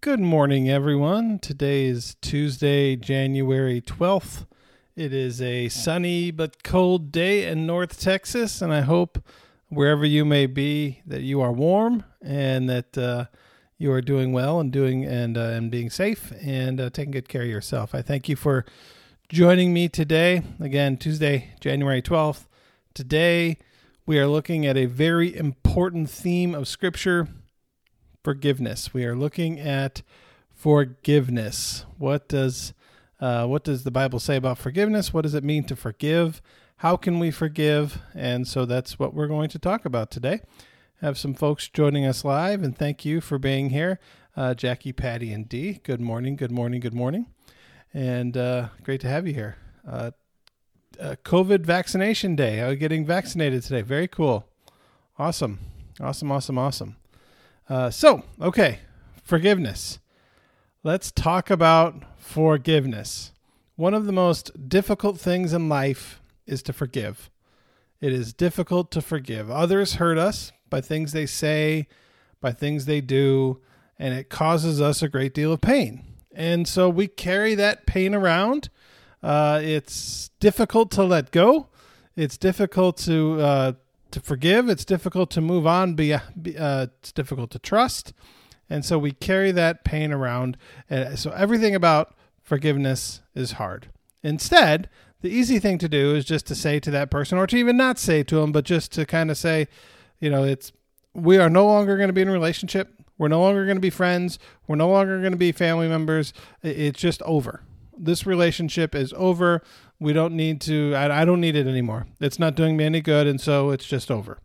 Good morning, everyone. Today is Tuesday, January 12th. It is a sunny but cold day in North Texas, and I hope wherever you may be that you are warm and that uh, you are doing well and doing and uh, and being safe and uh, taking good care of yourself. I thank you for joining me today. Again, Tuesday, January 12th. Today, we are looking at a very important theme of Scripture forgiveness. We are looking at forgiveness. What does uh, what does the Bible say about forgiveness? What does it mean to forgive? How can we forgive? And so that's what we're going to talk about today. Have some folks joining us live, and thank you for being here, uh, Jackie, Patty, and Dee. Good morning, good morning, good morning, and uh, great to have you here. Uh, uh, COVID vaccination day. I'm getting vaccinated today. Very cool. Awesome. Awesome, awesome, awesome. Uh, so, okay, forgiveness. Let's talk about forgiveness. One of the most difficult things in life is to forgive. It is difficult to forgive. Others hurt us by things they say, by things they do, and it causes us a great deal of pain. And so we carry that pain around. Uh, it's difficult to let go. It's difficult to uh, to forgive. It's difficult to move on. Be, uh, it's difficult to trust, and so we carry that pain around. And so everything about forgiveness is hard. Instead, the easy thing to do is just to say to that person, or to even not say to them, but just to kind of say, you know, it's we are no longer going to be in a relationship. We're no longer going to be friends. We're no longer going to be family members. It's just over. This relationship is over we don't need to I, I, don't need it anymore. It's not doing me any good and so it's just over.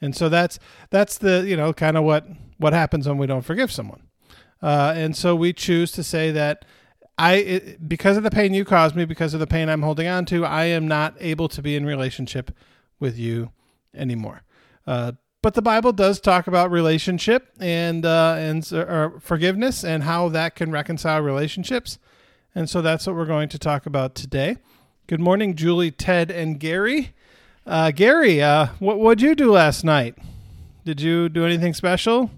And so that's that's the you know kind of what what happens when we don't forgive someone. Uh, and so we choose to say that i it, because of the pain you caused me because of the pain i'm holding on to i am not able to be in relationship with you anymore. Uh, but the bible does talk about relationship and uh, and uh, forgiveness and how that can reconcile relationships. And so that's what we're going to talk about today Good morning, Julie, Ted, and Gary. Uh, Gary, uh, what would you do last night? Did you do anything special?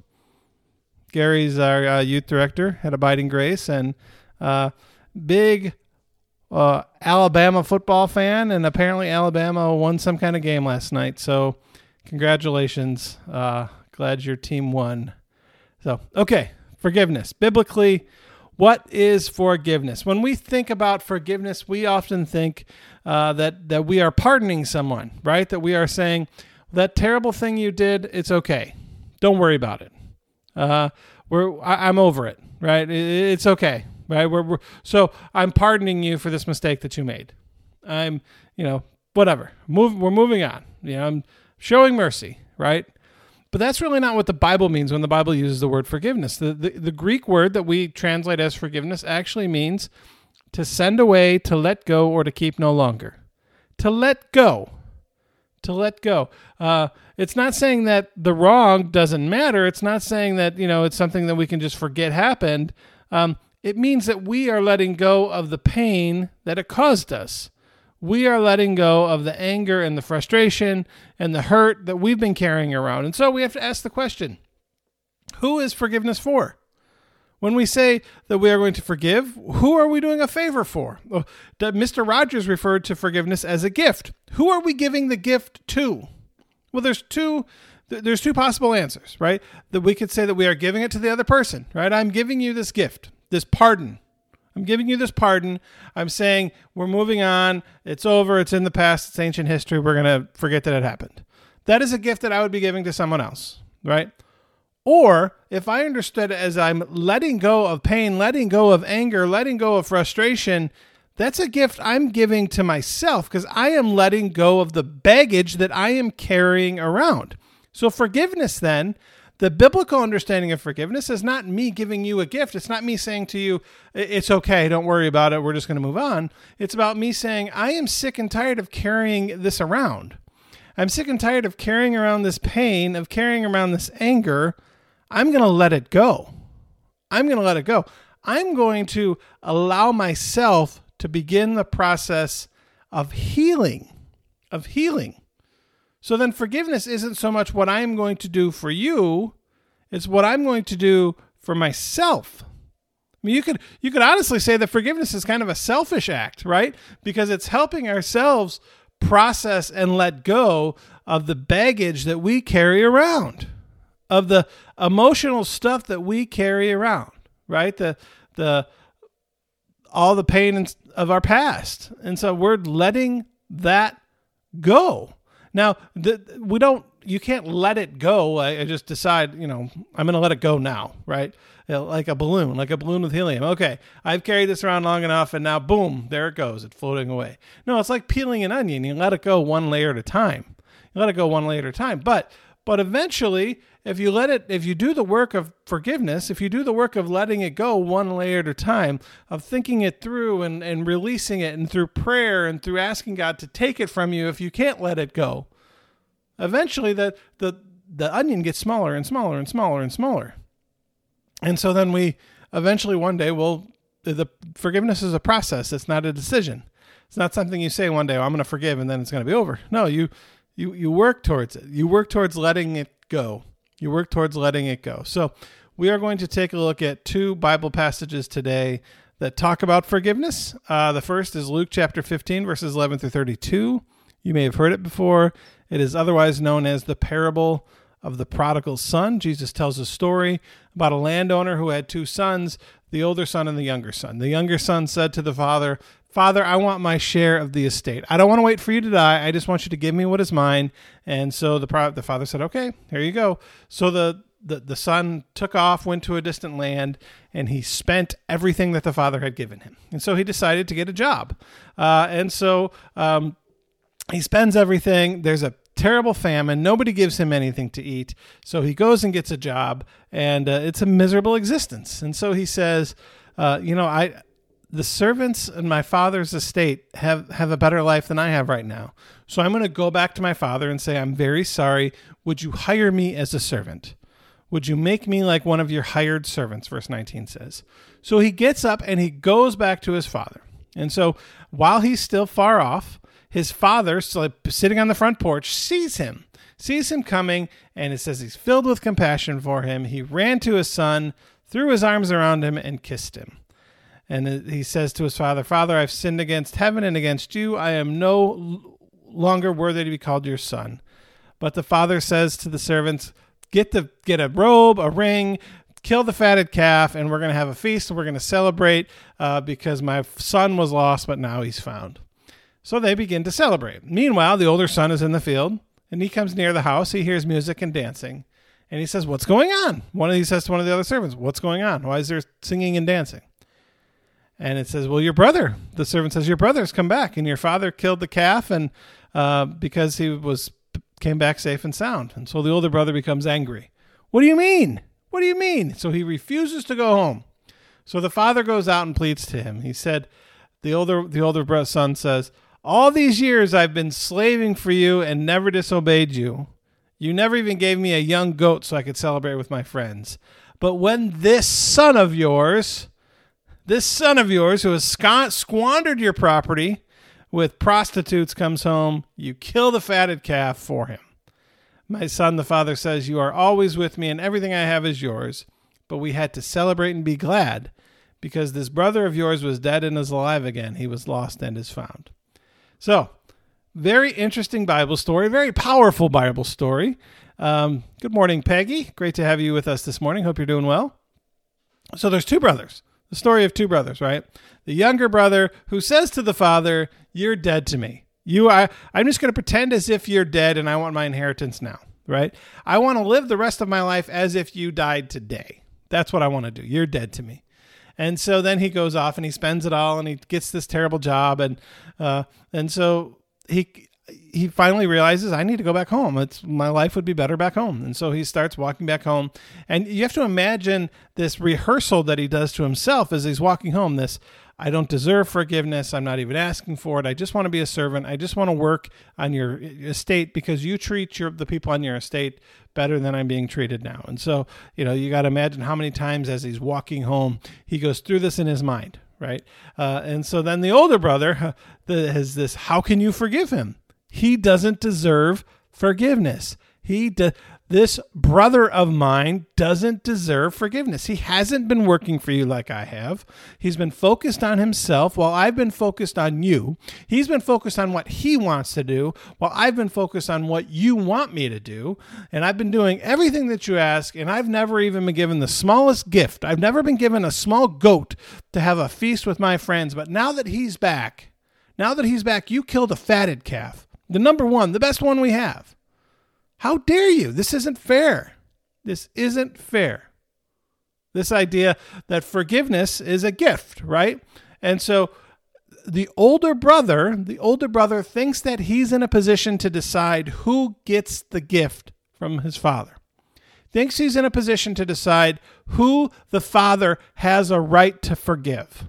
Gary's our uh, youth director at Abiding Grace and uh, big uh, Alabama football fan, and apparently Alabama won some kind of game last night. So, congratulations! Uh, glad your team won. So, okay, forgiveness biblically what is forgiveness? When we think about forgiveness, we often think uh, that that we are pardoning someone, right? That we are saying that terrible thing you did, it's okay. Don't worry about it. Uh, we're I, am over it, right? it's okay, right? We're, we're so I'm pardoning you for this mistake that you made. I'm, you know, whatever. Move. We're moving on. You know, I'm showing mercy, right? But that's really not what the Bible means when the Bible uses the word forgiveness. The, the, the, Greek word that we translate as forgiveness actually means to send away, to let go, or to keep no longer. To let go. To let go. Uh, it's not saying that the wrong doesn't matter. It's not saying that, you know, it's something that we can just forget happened. Um, it means that we are letting go of the pain that it caused us we are letting go of the anger and the frustration and the hurt that we've been carrying around. And so we have to ask the question who is forgiveness for? When we say that we are going to forgive, who are we doing a favor for? Oh, Mr. Rogers referred to forgiveness as a gift. Who are we giving the gift to? Well, there's two there's two possible answers, right? That we could say that we are giving it to the other person, right? I'm giving you this gift, this pardon, I'm giving you this pardon. I'm saying we're moving on. It's over. It's in the past. It's ancient history. We're going to forget that it happened. That is a gift that I would be giving to someone else, right? Or if I understood it as I'm letting go of pain, letting go of anger, letting go of frustration, that's a gift I'm giving to myself because I am letting go of the baggage that I am carrying around. So forgiveness then the biblical understanding of forgiveness is not me giving you a gift. It's not me saying to you, it's okay, don't worry about it, we're just going to move on. It's about me saying, I am sick and tired of carrying this around. I'm sick and tired of carrying around this pain, of carrying around this anger. I'm going to let it go. I'm going to let it go. I'm going to allow myself to begin the process of healing, of healing. So then forgiveness isn't so much what I'm going to do for you, it's what I'm going to do for myself. I mean, you could you could honestly say that forgiveness is kind of a selfish act, right? Because it's helping ourselves process and let go of the baggage that we carry around, of the emotional stuff that we carry around, right? The the all the pain of our past. And so we're letting that go. Now, the, we don't you can't let it go. I, I just decide, you know, I'm going to let it go now, right? Uh, like a balloon, like a balloon with helium. Okay, I've carried this around long enough, and now, boom, there it goes. It's floating away. No, it's like peeling an onion. You let it go one layer at a time. You let it go one layer at a time. But but eventually, if you let it, if you do the work of forgiveness, if you do the work of letting it go one layer at a time, of thinking it through and, and releasing it, and through prayer and through asking God to take it from you if you can't let it go, eventually the the the onion gets smaller and smaller and smaller and smaller. And so then we eventually one day will the forgiveness is a process. It's not a decision. It's not something you say one day, I'm going to forgive and then it's going to be over. No, you you you work towards it. You work towards letting it go. You work towards letting it go. So, we are going to take a look at two Bible passages today that talk about forgiveness. Uh, the first is Luke chapter 15, verses 11 through 32. You may have heard it before. It is otherwise known as the parable of the prodigal son. Jesus tells a story about a landowner who had two sons, the older son and the younger son. The younger son said to the father, Father, I want my share of the estate. I don't want to wait for you to die. I just want you to give me what is mine. And so the the father said, "Okay, here you go." So the the, the son took off, went to a distant land, and he spent everything that the father had given him. And so he decided to get a job. Uh, and so um, he spends everything. There's a terrible famine. Nobody gives him anything to eat. So he goes and gets a job, and uh, it's a miserable existence. And so he says, uh, You know, I the servants in my father's estate have, have a better life than I have right now. So I'm going to go back to my father and say, I'm very sorry. Would you hire me as a servant? Would you make me like one of your hired servants? Verse 19 says. So he gets up and he goes back to his father. And so while he's still far off, his father, still sitting on the front porch, sees him, sees him coming, and it says he's filled with compassion for him. He ran to his son, threw his arms around him, and kissed him. And he says to his father, Father, I've sinned against heaven and against you. I am no longer worthy to be called your son. But the father says to the servants, Get the get a robe, a ring, kill the fatted calf, and we're going to have a feast and we're going to celebrate uh, because my son was lost, but now he's found. So they begin to celebrate. Meanwhile, the older son is in the field and he comes near the house. He hears music and dancing. And he says, What's going on? One of these says to one of the other servants, What's going on? Why is there singing and dancing? And it says, "Well, your brother." The servant says, "Your brother's come back, and your father killed the calf, and uh, because he was came back safe and sound." And so the older brother becomes angry. What do you mean? What do you mean? So he refuses to go home. So the father goes out and pleads to him. He said, "The older the older son says." All these years I've been slaving for you and never disobeyed you. You never even gave me a young goat so I could celebrate with my friends. But when this son of yours, this son of yours who has squandered your property with prostitutes comes home. You kill the fatted calf for him. My son, the father says, You are always with me, and everything I have is yours. But we had to celebrate and be glad because this brother of yours was dead and is alive again. He was lost and is found. So, very interesting Bible story, very powerful Bible story. Um, good morning, Peggy. Great to have you with us this morning. Hope you're doing well. So, there's two brothers the story of two brothers, right? The younger brother who says to the father, "You're dead to me. You are. I'm just going to pretend as if you're dead, and I want my inheritance now." Right? I want to live the rest of my life as if you died today. That's what I want to do. You're dead to me. And so then he goes off and he spends it all, and he gets this terrible job, and uh, and so he he finally realizes I need to go back home. It's my life would be better back home. And so he starts walking back home. And you have to imagine this rehearsal that he does to himself as he's walking home. This I don't deserve forgiveness. I'm not even asking for it. I just want to be a servant. I just want to work on your estate because you treat your the people on your estate better than I'm being treated now. And so, you know, you got to imagine how many times as he's walking home, he goes through this in his mind, right? Uh, and so then the older brother the, has this, how can you forgive him? He doesn't deserve forgiveness. He de- this brother of mine doesn't deserve forgiveness. He hasn't been working for you like I have. He's been focused on himself while I've been focused on you. He's been focused on what he wants to do while I've been focused on what you want me to do. And I've been doing everything that you ask, and I've never even been given the smallest gift. I've never been given a small goat to have a feast with my friends. But now that he's back, now that he's back, you killed a fatted calf, the number one, the best one we have. How dare you? This isn't fair. This isn't fair. This idea that forgiveness is a gift, right? And so the older brother, the older brother thinks that he's in a position to decide who gets the gift from his father. Thinks he's in a position to decide who the father has a right to forgive.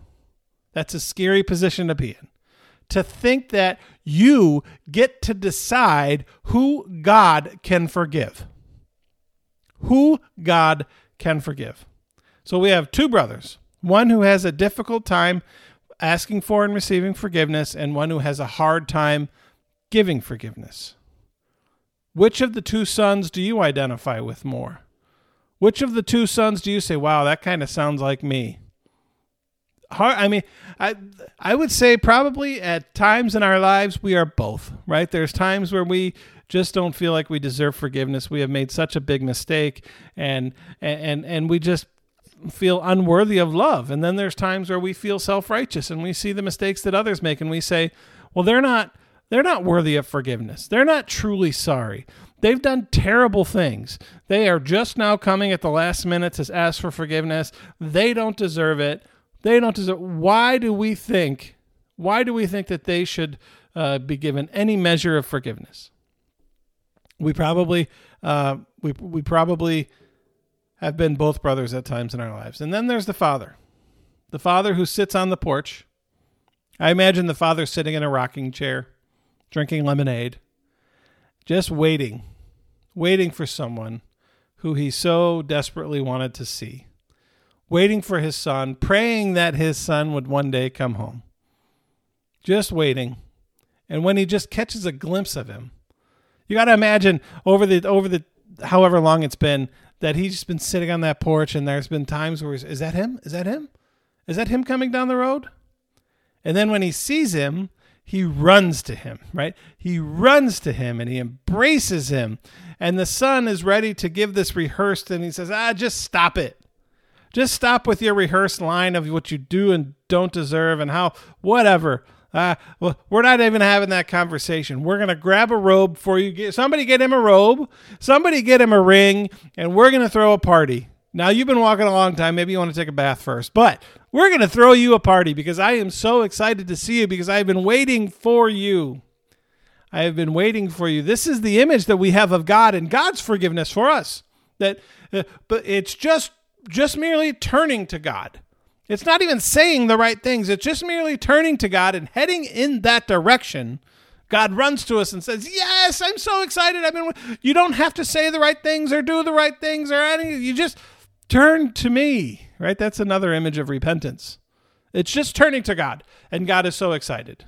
That's a scary position to be in to think that you get to decide who God can forgive. Who God can forgive. So we have two brothers one who has a difficult time asking for and receiving forgiveness, and one who has a hard time giving forgiveness. Which of the two sons do you identify with more? Which of the two sons do you say, wow, that kind of sounds like me? Hard i mean i i would say probably at times in our lives we are both right there's times where we just don't feel like we deserve forgiveness we have made such a big mistake and and and we just feel unworthy of love and then there's times where we feel self-righteous and we see the mistakes that others make and we say well they're not they're not worthy of forgiveness they're not truly sorry They've done terrible things. They are just now coming at the last minute to ask for forgiveness. They don't deserve it. They don't deserve. Why do we think? Why do we think that they should uh, be given any measure of forgiveness? We probably, uh, we we probably have been both brothers at times in our lives. And then there's the father, the father who sits on the porch. I imagine the father sitting in a rocking chair, drinking lemonade, just waiting, waiting for someone who he so desperately wanted to see waiting for his son, praying that his son would one day come home. Just waiting. And when he just catches a glimpse of him, you got to imagine over the over the however long it's been that he's just been sitting on that porch and there's been times where is that him? Is that him? Is that him coming down the road? And then when he sees him, he runs to him, right? He runs to him and he embraces him. And the son is ready to give this rehearsed and he says, "Ah, just stop it just stop with your rehearsed line of what you do and don't deserve and how whatever. Uh, well, we're not even having that conversation. We're gonna grab a robe for you. Get, somebody get him a robe. Somebody get him a ring, and we're gonna throw a party. Now you've been walking a long time. Maybe you want to take a bath first, but we're gonna throw you a party because I am so excited to see you because I've been waiting for you. I have been waiting for you. This is the image that we have of God and God's forgiveness for us. That, uh, but it's just just merely turning to God. It's not even saying the right things. It's just merely turning to God and heading in that direction. God runs to us and says, "Yes, I'm so excited. I've been. You don't have to say the right things or do the right things or anything. You just turn to me." Right? That's another image of repentance. It's just turning to God, and God is so excited.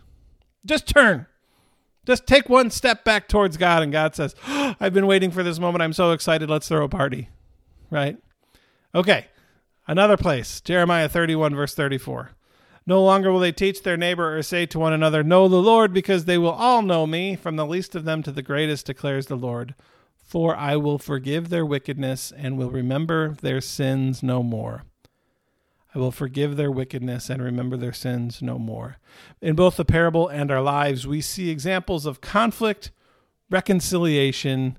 Just turn. Just take one step back towards God, and God says, oh, "I've been waiting for this moment. I'm so excited. Let's throw a party." Right? Okay, another place, Jeremiah 31, verse 34. No longer will they teach their neighbor or say to one another, Know the Lord, because they will all know me, from the least of them to the greatest, declares the Lord. For I will forgive their wickedness and will remember their sins no more. I will forgive their wickedness and remember their sins no more. In both the parable and our lives, we see examples of conflict, reconciliation,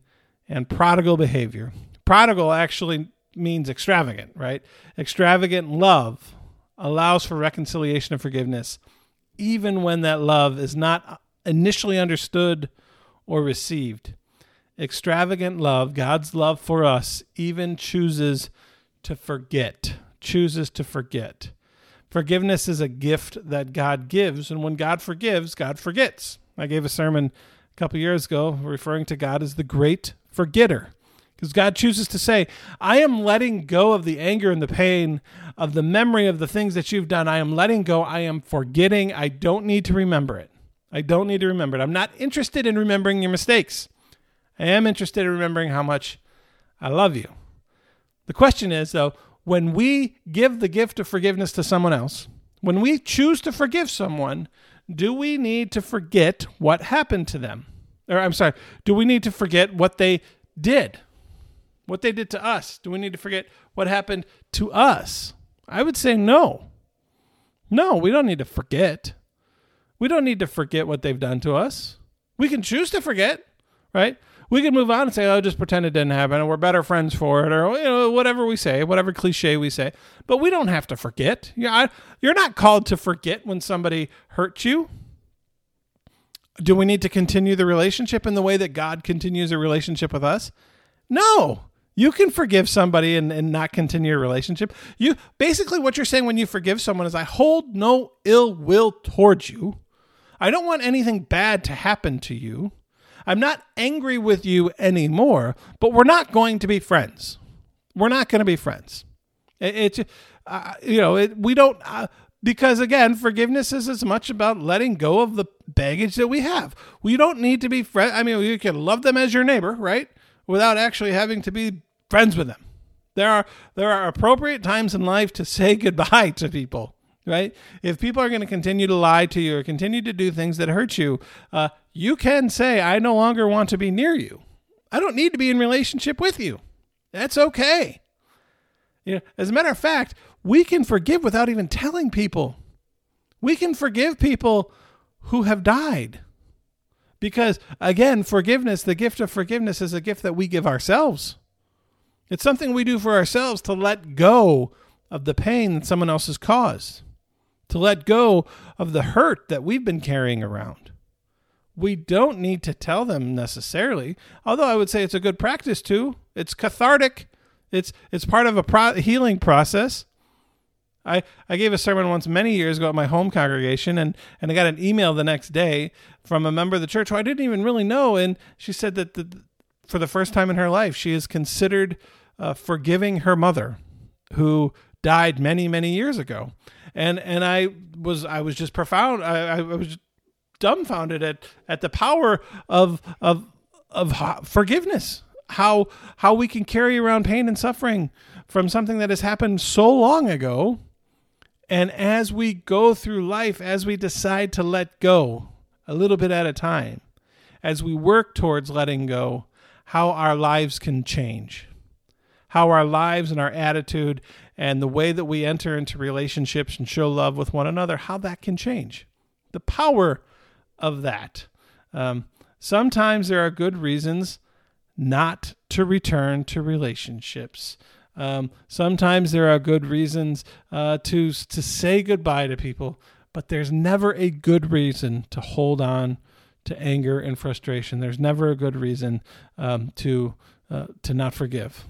and prodigal behavior. Prodigal actually means extravagant, right? Extravagant love allows for reconciliation and forgiveness, even when that love is not initially understood or received. Extravagant love, God's love for us, even chooses to forget, chooses to forget. Forgiveness is a gift that God gives, and when God forgives, God forgets. I gave a sermon a couple years ago referring to God as the great forgetter. Because God chooses to say, I am letting go of the anger and the pain of the memory of the things that you've done. I am letting go. I am forgetting. I don't need to remember it. I don't need to remember it. I'm not interested in remembering your mistakes. I am interested in remembering how much I love you. The question is, though, when we give the gift of forgiveness to someone else, when we choose to forgive someone, do we need to forget what happened to them? Or I'm sorry, do we need to forget what they did? What they did to us? Do we need to forget what happened to us? I would say no. No, we don't need to forget. We don't need to forget what they've done to us. We can choose to forget, right? We can move on and say, "Oh, just pretend it didn't happen," or "We're better friends for it," or you know, whatever we say, whatever cliche we say. But we don't have to forget. You're not called to forget when somebody hurt you. Do we need to continue the relationship in the way that God continues a relationship with us? No. You can forgive somebody and, and not continue a relationship. You basically what you're saying when you forgive someone is I hold no ill will towards you. I don't want anything bad to happen to you. I'm not angry with you anymore, but we're not going to be friends. We're not going to be friends. It's it, uh, you know it, we don't uh, because again forgiveness is as much about letting go of the baggage that we have. We don't need to be friends. I mean, you can love them as your neighbor, right? Without actually having to be friends with them. There are there are appropriate times in life to say goodbye to people, right? If people are going to continue to lie to you or continue to do things that hurt you, uh, you can say, "I no longer want to be near you. I don't need to be in relationship with you." That's okay. You know, as a matter of fact, we can forgive without even telling people. We can forgive people who have died. Because again, forgiveness, the gift of forgiveness is a gift that we give ourselves. It's something we do for ourselves to let go of the pain that someone else has caused, to let go of the hurt that we've been carrying around. We don't need to tell them necessarily, although I would say it's a good practice too. It's cathartic. It's it's part of a pro- healing process. I, I gave a sermon once many years ago at my home congregation, and, and I got an email the next day from a member of the church who I didn't even really know. And she said that the, for the first time in her life, she is considered uh, forgiving her mother, who died many many years ago, and and I was I was just profound. I, I was dumbfounded at at the power of of of forgiveness. How how we can carry around pain and suffering from something that has happened so long ago. And as we go through life, as we decide to let go a little bit at a time, as we work towards letting go, how our lives can change how our lives and our attitude and the way that we enter into relationships and show love with one another, how that can change. The power of that. Um, sometimes there are good reasons not to return to relationships. Um, sometimes there are good reasons uh, to to say goodbye to people, but there's never a good reason to hold on to anger and frustration. There's never a good reason um, to uh, to not forgive.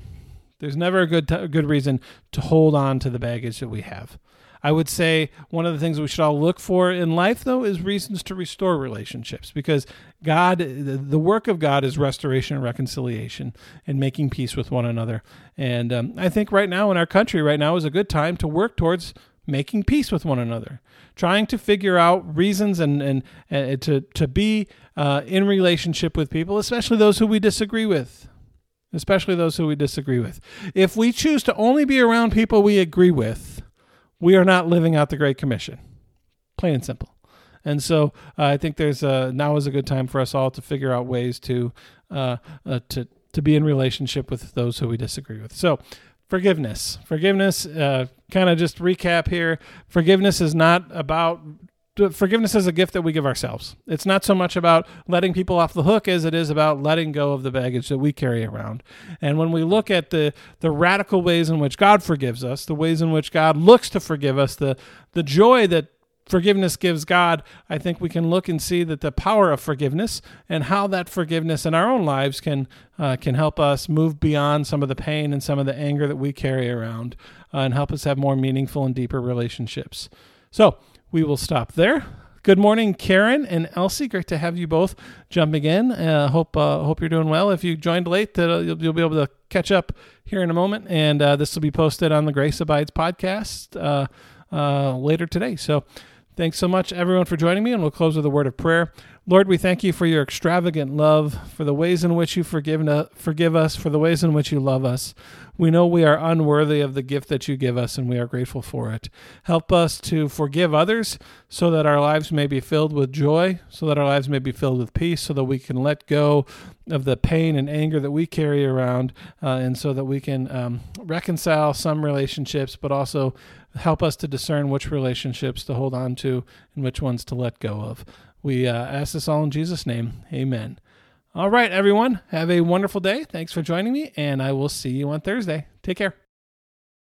There's never a good t- good reason to hold on to the baggage that we have. I would say one of the things we should all look for in life, though, is reasons to restore relationships because God, the work of God is restoration and reconciliation and making peace with one another. And um, I think right now in our country, right now is a good time to work towards making peace with one another, trying to figure out reasons and, and, uh, to, to be uh, in relationship with people, especially those who we disagree with especially those who we disagree with. If we choose to only be around people we agree with, we are not living out the Great Commission. Plain and simple. And so uh, I think there's a, now is a good time for us all to figure out ways to uh, uh, to to be in relationship with those who we disagree with. So forgiveness, forgiveness. Uh, kind of just recap here. Forgiveness is not about forgiveness is a gift that we give ourselves. It's not so much about letting people off the hook as it is about letting go of the baggage that we carry around. And when we look at the the radical ways in which God forgives us, the ways in which God looks to forgive us, the the joy that forgiveness gives God, I think we can look and see that the power of forgiveness and how that forgiveness in our own lives can uh, can help us move beyond some of the pain and some of the anger that we carry around, uh, and help us have more meaningful and deeper relationships. So we will stop there. Good morning, Karen and Elsie. Great to have you both jumping in. Uh, hope uh, hope you're doing well. If you joined late, uh, you'll, you'll, be able to catch up here in a moment, and uh, this will be posted on the Grace Abides podcast uh, uh, later today. So, thanks so much, everyone, for joining me, and we'll close with a word of prayer. Lord, we thank you for your extravagant love, for the ways in which you forgive, forgive us, for the ways in which you love us. We know we are unworthy of the gift that you give us, and we are grateful for it. Help us to forgive others so that our lives may be filled with joy, so that our lives may be filled with peace, so that we can let go of the pain and anger that we carry around, uh, and so that we can um, reconcile some relationships, but also help us to discern which relationships to hold on to and which ones to let go of. We uh, ask this all in Jesus' name. Amen. All right, everyone. Have a wonderful day. Thanks for joining me, and I will see you on Thursday. Take care.